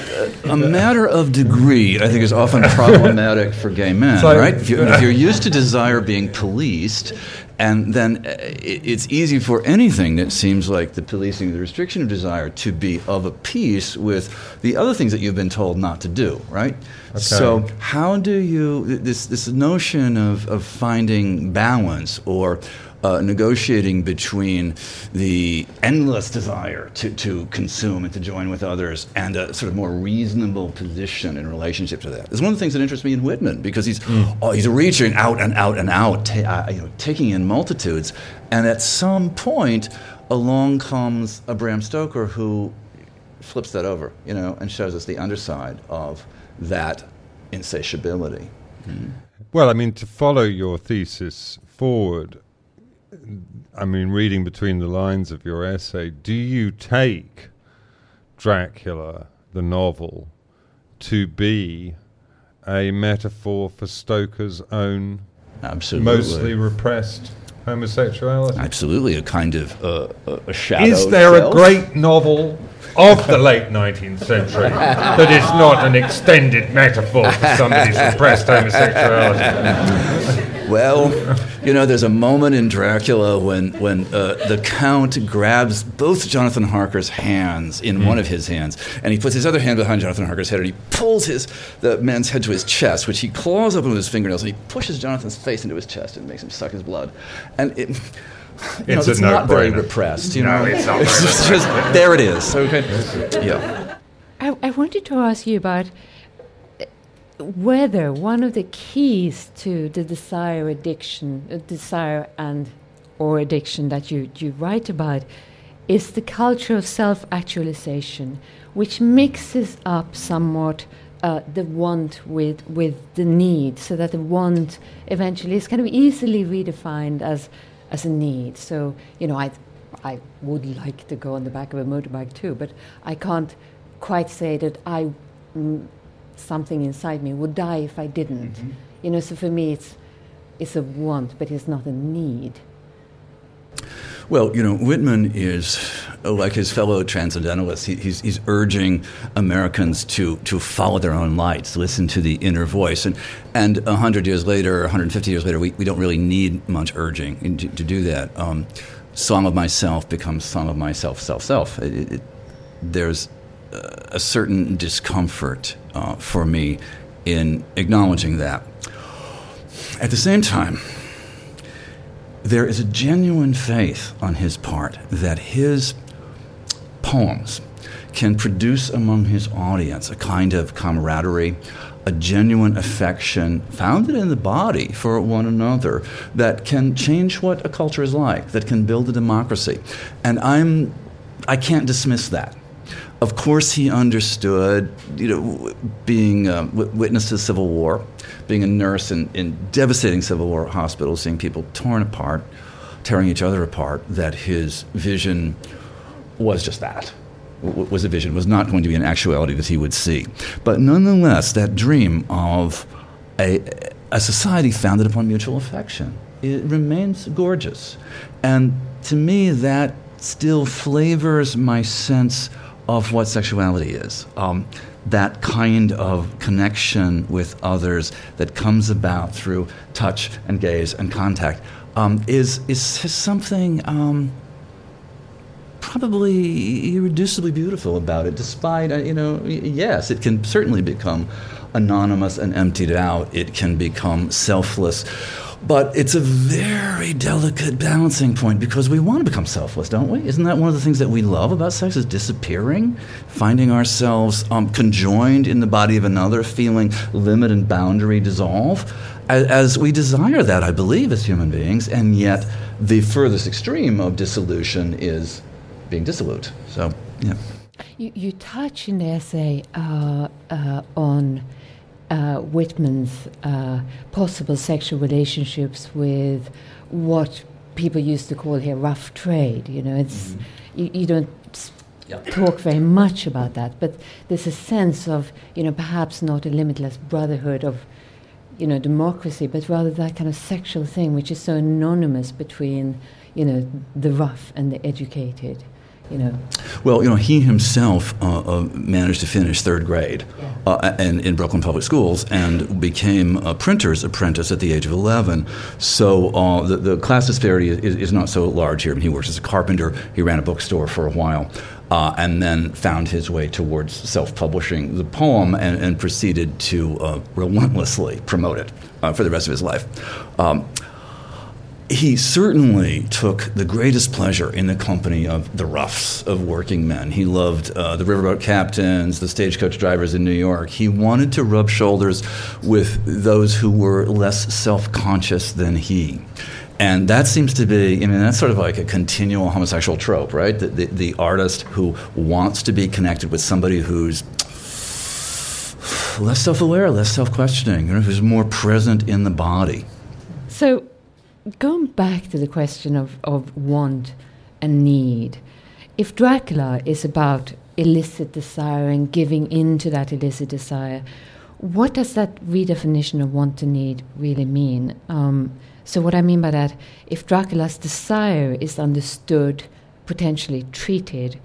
a matter of degree, I think, is often problematic for gay men, like, right? If you're, if you're, used to desire being policed, and then uh, it's easy for anything that seems like the policing, the restriction of desire, to be of a piece with the other things that you've been told not to do, right? Okay. So, how do you this this notion of of finding balance or uh, negotiating between the endless desire to, to consume and to join with others and a sort of more reasonable position in relationship to that. It's one of the things that interests me in Whitman because he's, mm. oh, he's reaching out and out and out, ta- uh, you know, taking in multitudes. And at some point, along comes a Bram Stoker who flips that over, you know, and shows us the underside of that insatiability. Mm. Well, I mean, to follow your thesis forward, I mean, reading between the lines of your essay, do you take Dracula, the novel, to be a metaphor for Stoker's own Absolutely. mostly repressed homosexuality? Absolutely, a kind of uh, a shadow. Is there a great novel of the late 19th century that is not an extended metaphor for somebody's repressed homosexuality? Well, you know, there's a moment in Dracula when when uh, the Count grabs both Jonathan Harker's hands in mm. one of his hands, and he puts his other hand behind Jonathan Harker's head, and he pulls his the man's head to his chest, which he claws open with his fingernails, and he pushes Jonathan's face into his chest and makes him suck his blood, and it. You know, it's, not very repressed. You no, know, it's, not it's just, there it is. Okay, yeah. I, I wanted to ask you about whether one of the keys to the desire addiction, uh, desire and or addiction that you, you write about is the culture of self-actualization, which mixes up somewhat uh, the want with with the need, so that the want eventually is kind of easily redefined as as a need. So you know, I I would like to go on the back of a motorbike too, but I can't quite say that I. Mm, something inside me would die if I didn't. Mm-hmm. You know, so for me, it's it's a want, but it's not a need. Well, you know, Whitman is like his fellow transcendentalists. He, he's, he's urging Americans to, to follow their own lights, listen to the inner voice. And, and 100 years later, 150 years later, we, we don't really need much urging to, to do that. Um, song of myself becomes song of myself, self, self. It, it, there's a certain discomfort uh, for me in acknowledging that. At the same time, there is a genuine faith on his part that his poems can produce among his audience a kind of camaraderie, a genuine affection founded in the body for one another that can change what a culture is like, that can build a democracy. And I'm I can't dismiss that. Of course, he understood, you know, being um, a witness to Civil War, being a nurse in, in devastating Civil War hospitals, seeing people torn apart, tearing each other apart, that his vision was just that. Was a vision, was not going to be an actuality that he would see. But nonetheless, that dream of a, a society founded upon mutual affection, it remains gorgeous. And to me, that still flavors my sense of what sexuality is. Um, that kind of connection with others that comes about through touch and gaze and contact um, is, is something um, probably irreducibly beautiful about it, despite, uh, you know, yes, it can certainly become anonymous and emptied out, it can become selfless but it's a very delicate balancing point because we want to become selfless, don't we? Isn't that one of the things that we love about sex is disappearing, finding ourselves um, conjoined in the body of another, feeling limit and boundary dissolve? As, as we desire that, I believe, as human beings, and yet the furthest extreme of dissolution is being dissolute. So, yeah. You, you touch in the essay uh, uh, on uh, Whitman's uh, possible sexual relationships with what people used to call here rough trade. You know, it's mm-hmm. you, you, don't talk very much about that, but there's a sense of you know perhaps not a limitless brotherhood of you know democracy, but rather that kind of sexual thing which is so anonymous between you know the rough and the educated you know? Well, you know, he himself uh, uh, managed to finish third grade yeah. uh, and, in Brooklyn Public Schools and became a printer's apprentice at the age of 11. So uh, the, the class disparity is, is, not so large here. I mean, he works as a carpenter, he ran a bookstore for a while. Uh, and then found his way towards self-publishing the poem and, and proceeded to uh, relentlessly promote it for the rest of his life. Um, he certainly took the greatest pleasure in the company of the roughs of working men. He loved uh, the riverboat captains, the stagecoach drivers in New York. He wanted to rub shoulders with those who were less self conscious than he. And that seems to be, I mean, that's sort of like a continual homosexual trope, right? The, the, the artist who wants to be connected with somebody who's less self aware, less self questioning, you know, who's more present in the body. So, going back to the question of, of want and need, if Dracula is about illicit desire and giving in to that illicit desire, what does that redefinition of want and need really mean? Um, so, what I mean by that, if Dracula's desire is understood, potentially treated,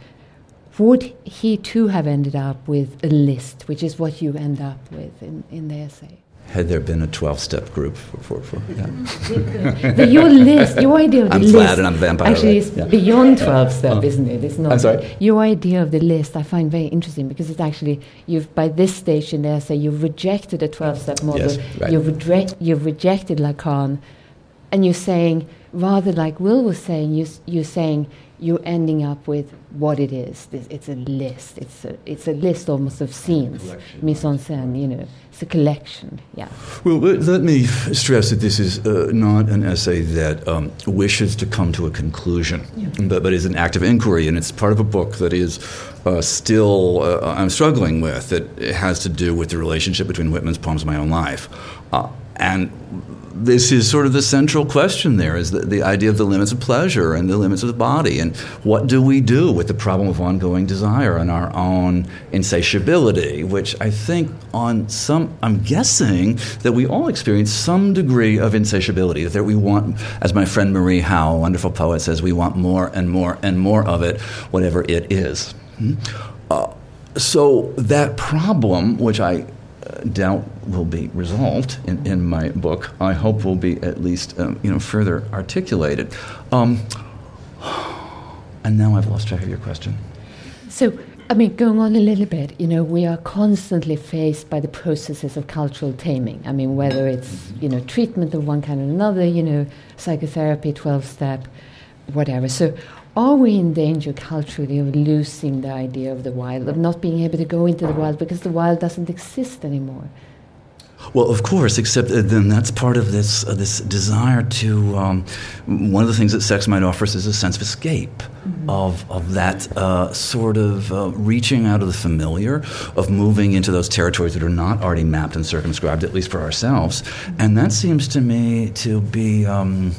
would he too have ended up with a list, which is what you end up with in, in the essay? Had there been a 12 step group for, for, for yeah. but your list, your idea of the I'm list. flat and I'm vampire. Actually, it's yeah. beyond 12 step, isn't it? It's not. I'm sorry? Your idea of the list I find very interesting because it's actually, you've by this stage in there, say you've rejected a 12 step model, yes, right. you've, re- you've rejected Lacan, and you're saying, rather like Will was saying, you, you're saying you're ending up with what it is. It's a list. It's a, it's a list almost of scenes, mise en scène, you know. It's a collection, yeah. Well, let me stress that this is uh, not an essay that um, wishes to come to a conclusion, yeah. but, but is an active inquiry, and it's part of a book that is uh, still uh, I'm struggling with. That has to do with the relationship between Whitman's poems and my own life. Uh, and this is sort of the central question there is the, the idea of the limits of pleasure and the limits of the body and what do we do with the problem of ongoing desire and our own insatiability which i think on some i'm guessing that we all experience some degree of insatiability that we want as my friend marie howe a wonderful poet says we want more and more and more of it whatever it is hmm? uh, so that problem which i doubt will be resolved in, in my book. I hope will be at least um, you know further articulated. Um, and now I've lost track of your question. So, I mean, going on a little bit, you know, we are constantly faced by the processes of cultural taming. I mean, whether it's you know treatment of one kind or another, you know, psychotherapy, twelve step, whatever. So, are we in danger culturally of losing the idea of the wild, of not being able to go into the wild because the wild doesn't exist anymore? Well, of course, except then that's part of this uh, this desire to. Um, one of the things that sex might offer us is a sense of escape, mm-hmm. of of that uh, sort of uh, reaching out of the familiar, of moving into those territories that are not already mapped and circumscribed, at least for ourselves, mm-hmm. and that seems to me to be, um,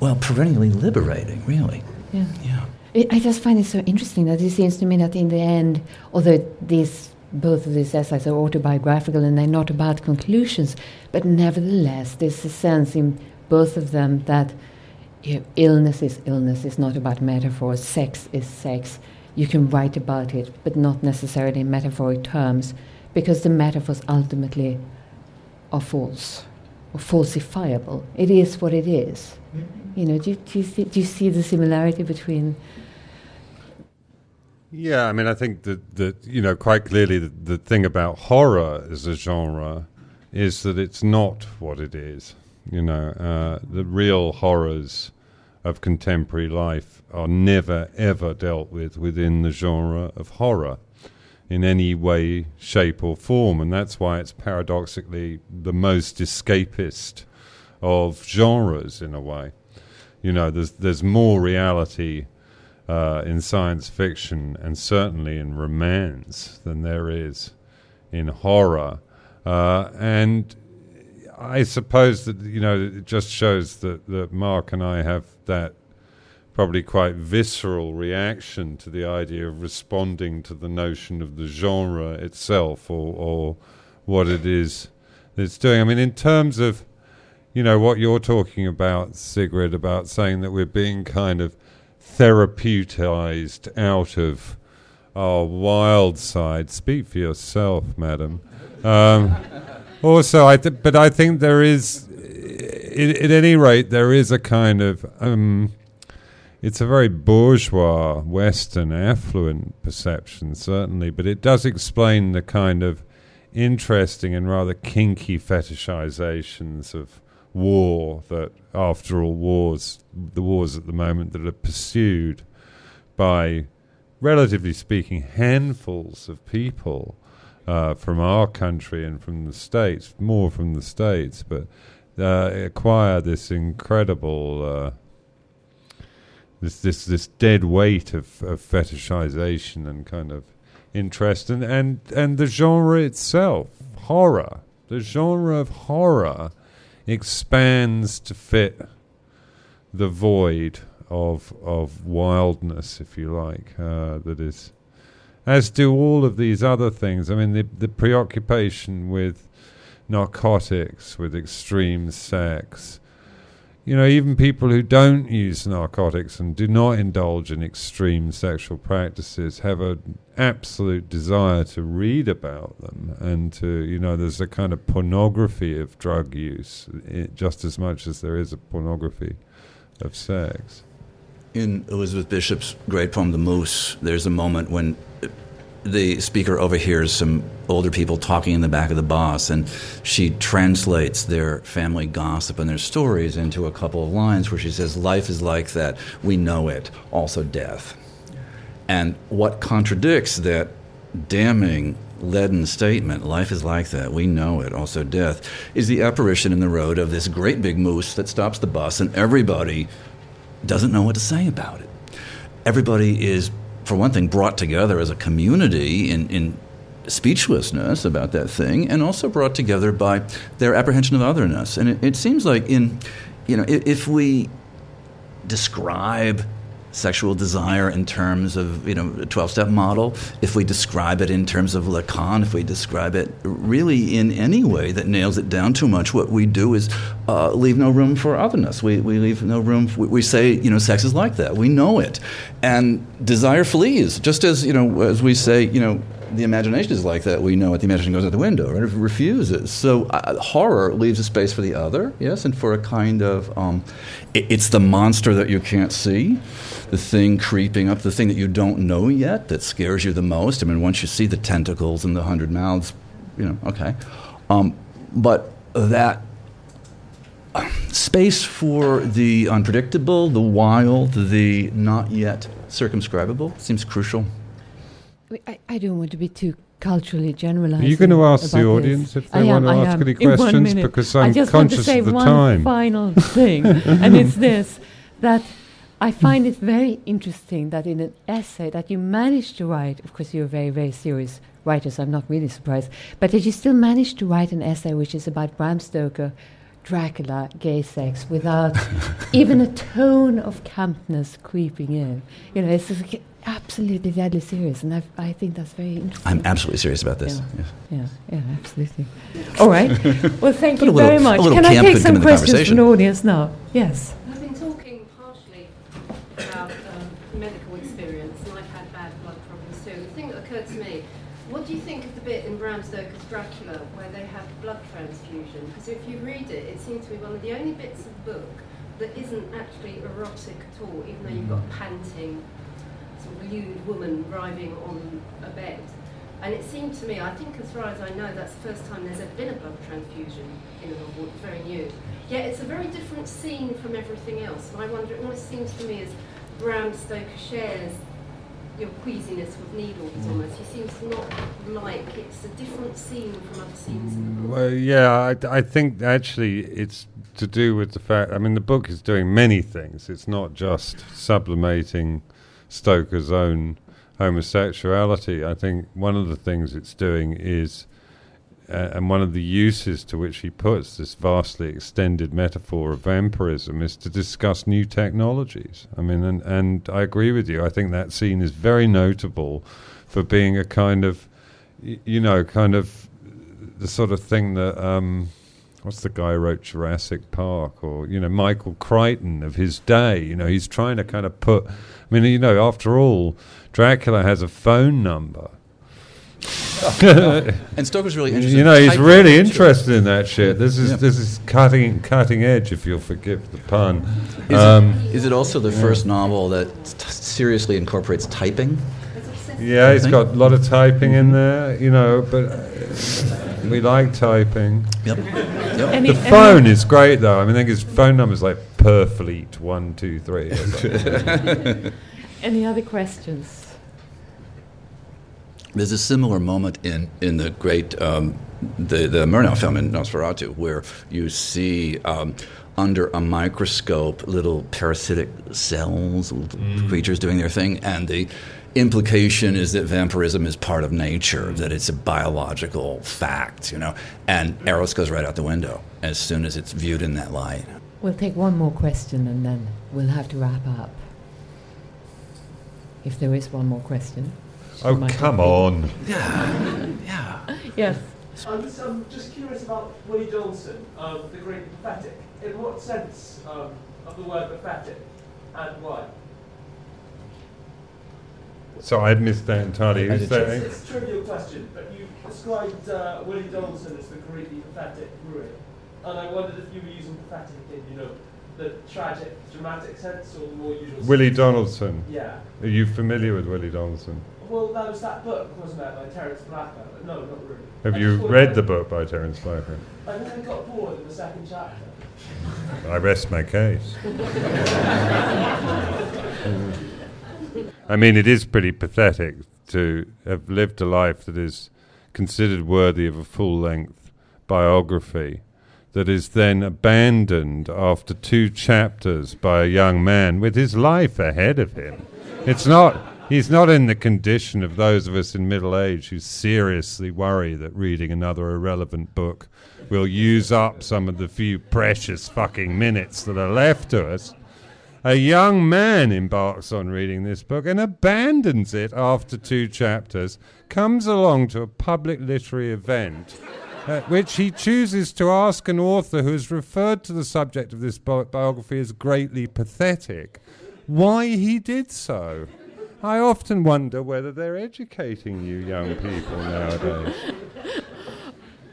well, perennially liberating, really. Yeah. Yeah. I just find it so interesting that it seems to me that in the end, although these both of these essays are autobiographical and they're not about conclusions, but nevertheless, there's a sense in both of them that you know, illness is illness, it's not about metaphors, sex is sex. You can write about it, but not necessarily in metaphoric terms, because the metaphors ultimately are false or falsifiable. It is what it is. You know, do you, do, you see, do you see the similarity between yeah, I mean, I think that, that you know, quite clearly, the, the thing about horror as a genre is that it's not what it is. You know, uh, the real horrors of contemporary life are never, ever dealt with within the genre of horror in any way, shape, or form. And that's why it's paradoxically the most escapist of genres in a way. You know, there's, there's more reality uh, in science fiction and certainly in romance than there is in horror. Uh, and I suppose that, you know, it just shows that, that Mark and I have that probably quite visceral reaction to the idea of responding to the notion of the genre itself or, or what it is it's doing. I mean, in terms of, you know, what you're talking about, Sigrid, about saying that we're being kind of therapeutised out of our wild side. Speak for yourself, madam. Um, also, I th- but I think there is, at any rate, there is a kind of. Um, it's a very bourgeois, Western, affluent perception, certainly, but it does explain the kind of interesting and rather kinky fetishizations of war that, after all, wars, the wars at the moment that are pursued by, relatively speaking, handfuls of people uh, from our country and from the States, more from the States, but uh, acquire this incredible. Uh, this this this dead weight of, of fetishization and kind of interest and, and and the genre itself horror the genre of horror expands to fit the void of of wildness, if you like, uh, that is, as do all of these other things. I mean, the the preoccupation with narcotics, with extreme sex, you know, even people who don't use narcotics and do not indulge in extreme sexual practices have an absolute desire to read about them and to, you know, there's a kind of pornography of drug use just as much as there is a pornography of sex. In Elizabeth Bishop's great poem, The Moose, there's a moment when the speaker overhears some older people talking in the back of the bus, and she translates their family gossip and their stories into a couple of lines where she says, Life is like that. We know it. Also, death. And what contradicts that damning leaden statement, life is like that, we know it, also death, is the apparition in the road of this great big moose that stops the bus, and everybody doesn't know what to say about it. Everybody is for one thing, brought together as a community in, in speechlessness about that thing, and also brought together by their apprehension of otherness. And it, it seems like in, you know, if, if we describe sexual desire in terms of you know a 12-step model if we describe it in terms of lacan if we describe it really in any way that nails it down too much what we do is uh, leave no room for otherness. We, we leave no room we say you know sex is like that. We know it. And desire flees just as you know as we say you know the imagination is like that. We know it. The imagination goes out the window, right? It refuses. So uh, horror leaves a space for the other, yes, and for a kind of um, it, it's the monster that you can't see, the thing creeping up, the thing that you don't know yet that scares you the most. I mean, once you see the tentacles and the hundred mouths, you know, okay. Um, but that space for the unpredictable, the wild, the not yet circumscribable seems crucial. I, I don't want to be too culturally generalizing. Are you going to ask the audience this. if they I want am, to I ask am. any questions? Because I I'm just want to say one time. final thing, and it's this: that I find it very interesting that in an essay that you managed to write. Of course, you're a very, very serious writer, so I'm not really surprised. But that you still managed to write an essay which is about Bram Stoker. Dracula, gay sex, without even a tone of campness creeping in. You know, it's absolutely deadly serious, and I, I think that's very interesting. I'm absolutely serious about this. Yeah. Yes. Yeah, yeah, absolutely. All right. Well, thank you little- very much. Can I take some questions conversation. from the audience now? Yes. I've been talking partially about um, medical experience, and I've had bad blood problems too. The thing that occurred to me, what do you think of the bit in Bram Stoker's Dracula where they have blood transfusion? Because if you read it, it seems to be one of the only bits of the book that isn't actually erotic at all, even though you've got panting, sort of lewd woman driving on a bed. And it seemed to me, I think as far as I know, that's the first time there's ever been a blood transfusion in a novel. Very new. Yet it's a very different scene from everything else. And I wonder, it almost seems to me as Bram Stoker shares your queasiness with needles mm. almost. He seems to not like it's a different scene from other scenes in the book. Well, yeah, I, I think actually it's to do with the fact. I mean, the book is doing many things. It's not just sublimating Stoker's own homosexuality. I think one of the things it's doing is, uh, and one of the uses to which he puts this vastly extended metaphor of vampirism is to discuss new technologies. I mean, and, and I agree with you. I think that scene is very notable for being a kind of, you know, kind of the sort of thing that um, what's the guy who wrote Jurassic Park or you know Michael Crichton of his day. You know, he's trying to kind of put. I mean, you know, after all, Dracula has a phone number. And Stoker's really interested. you know, in he's really too. interested in that shit. This is Yeah. this is cutting cutting edge, if you'll forgive the pun. Is, Um, it, is it also the first novel that t- seriously incorporates typing? yeah, he's think- got a lot of typing in there. You know, but uh, we like typing. Yep. Any, The phone is great though. I mean, I think his phone number is like Purfleet one two three. any other questions? There's a similar moment in, in the great um, the the Murnau film in Nosferatu where you see um, under a microscope little parasitic cells, little creatures doing their thing, and the implication is that vampirism is part of nature, that it's a biological fact, you know. And Eros goes right out the window as soon as it's viewed in that light. We'll take one more question and then we'll have to wrap up. If there is one more question. oh come on! Yeah. Yeah. Yes. I'm just, I'm just curious about Willie Johnson, um, the great pathetic. In what sense um, of the word pathetic and why? So I missed that entirely. Who's It's, that? it's a trivial question, but you described uh, Willie Donaldson as the greatly pathetic ruin. And I wondered if you were using pathetic in, you know, the tragic, dramatic sense or the more usual Willie sense? Donaldson. Yeah. Are you familiar with Willie Donaldson? Well, that was that book, wasn't it, by Terence Blacker? No, not really. Have I you read the book by Terence Blacker? I think I got bored in the second chapter. I rest my case. I mean, it is pretty pathetic to have lived a life that is considered worthy of a full length biography that is then abandoned after two chapters by a young man with his life ahead of him. It's not. He's not in the condition of those of us in middle age who seriously worry that reading another irrelevant book will use up some of the few precious fucking minutes that are left to us. A young man embarks on reading this book and abandons it after two chapters, comes along to a public literary event at which he chooses to ask an author who has referred to the subject of this bi- biography as greatly pathetic why he did so. I often wonder whether they're educating you young people nowadays.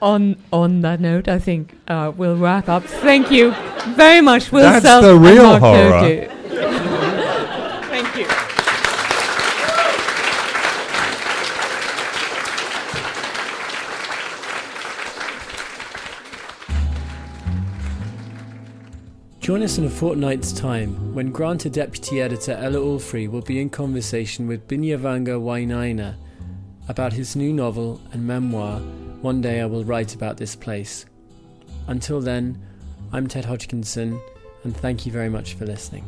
On on that note, I think uh, we'll wrap up. Thank you very much, Will That's Self the and real Mark horror. Thank you. Join us in a fortnight's time when Granta Deputy Editor Ellah Allfrey will be in conversation with Binyavanga Wainaina, about his new novel and memoir, One Day I Will Write About This Place. Until then, I'm Ted Hodgkinson, and thank you very much for listening.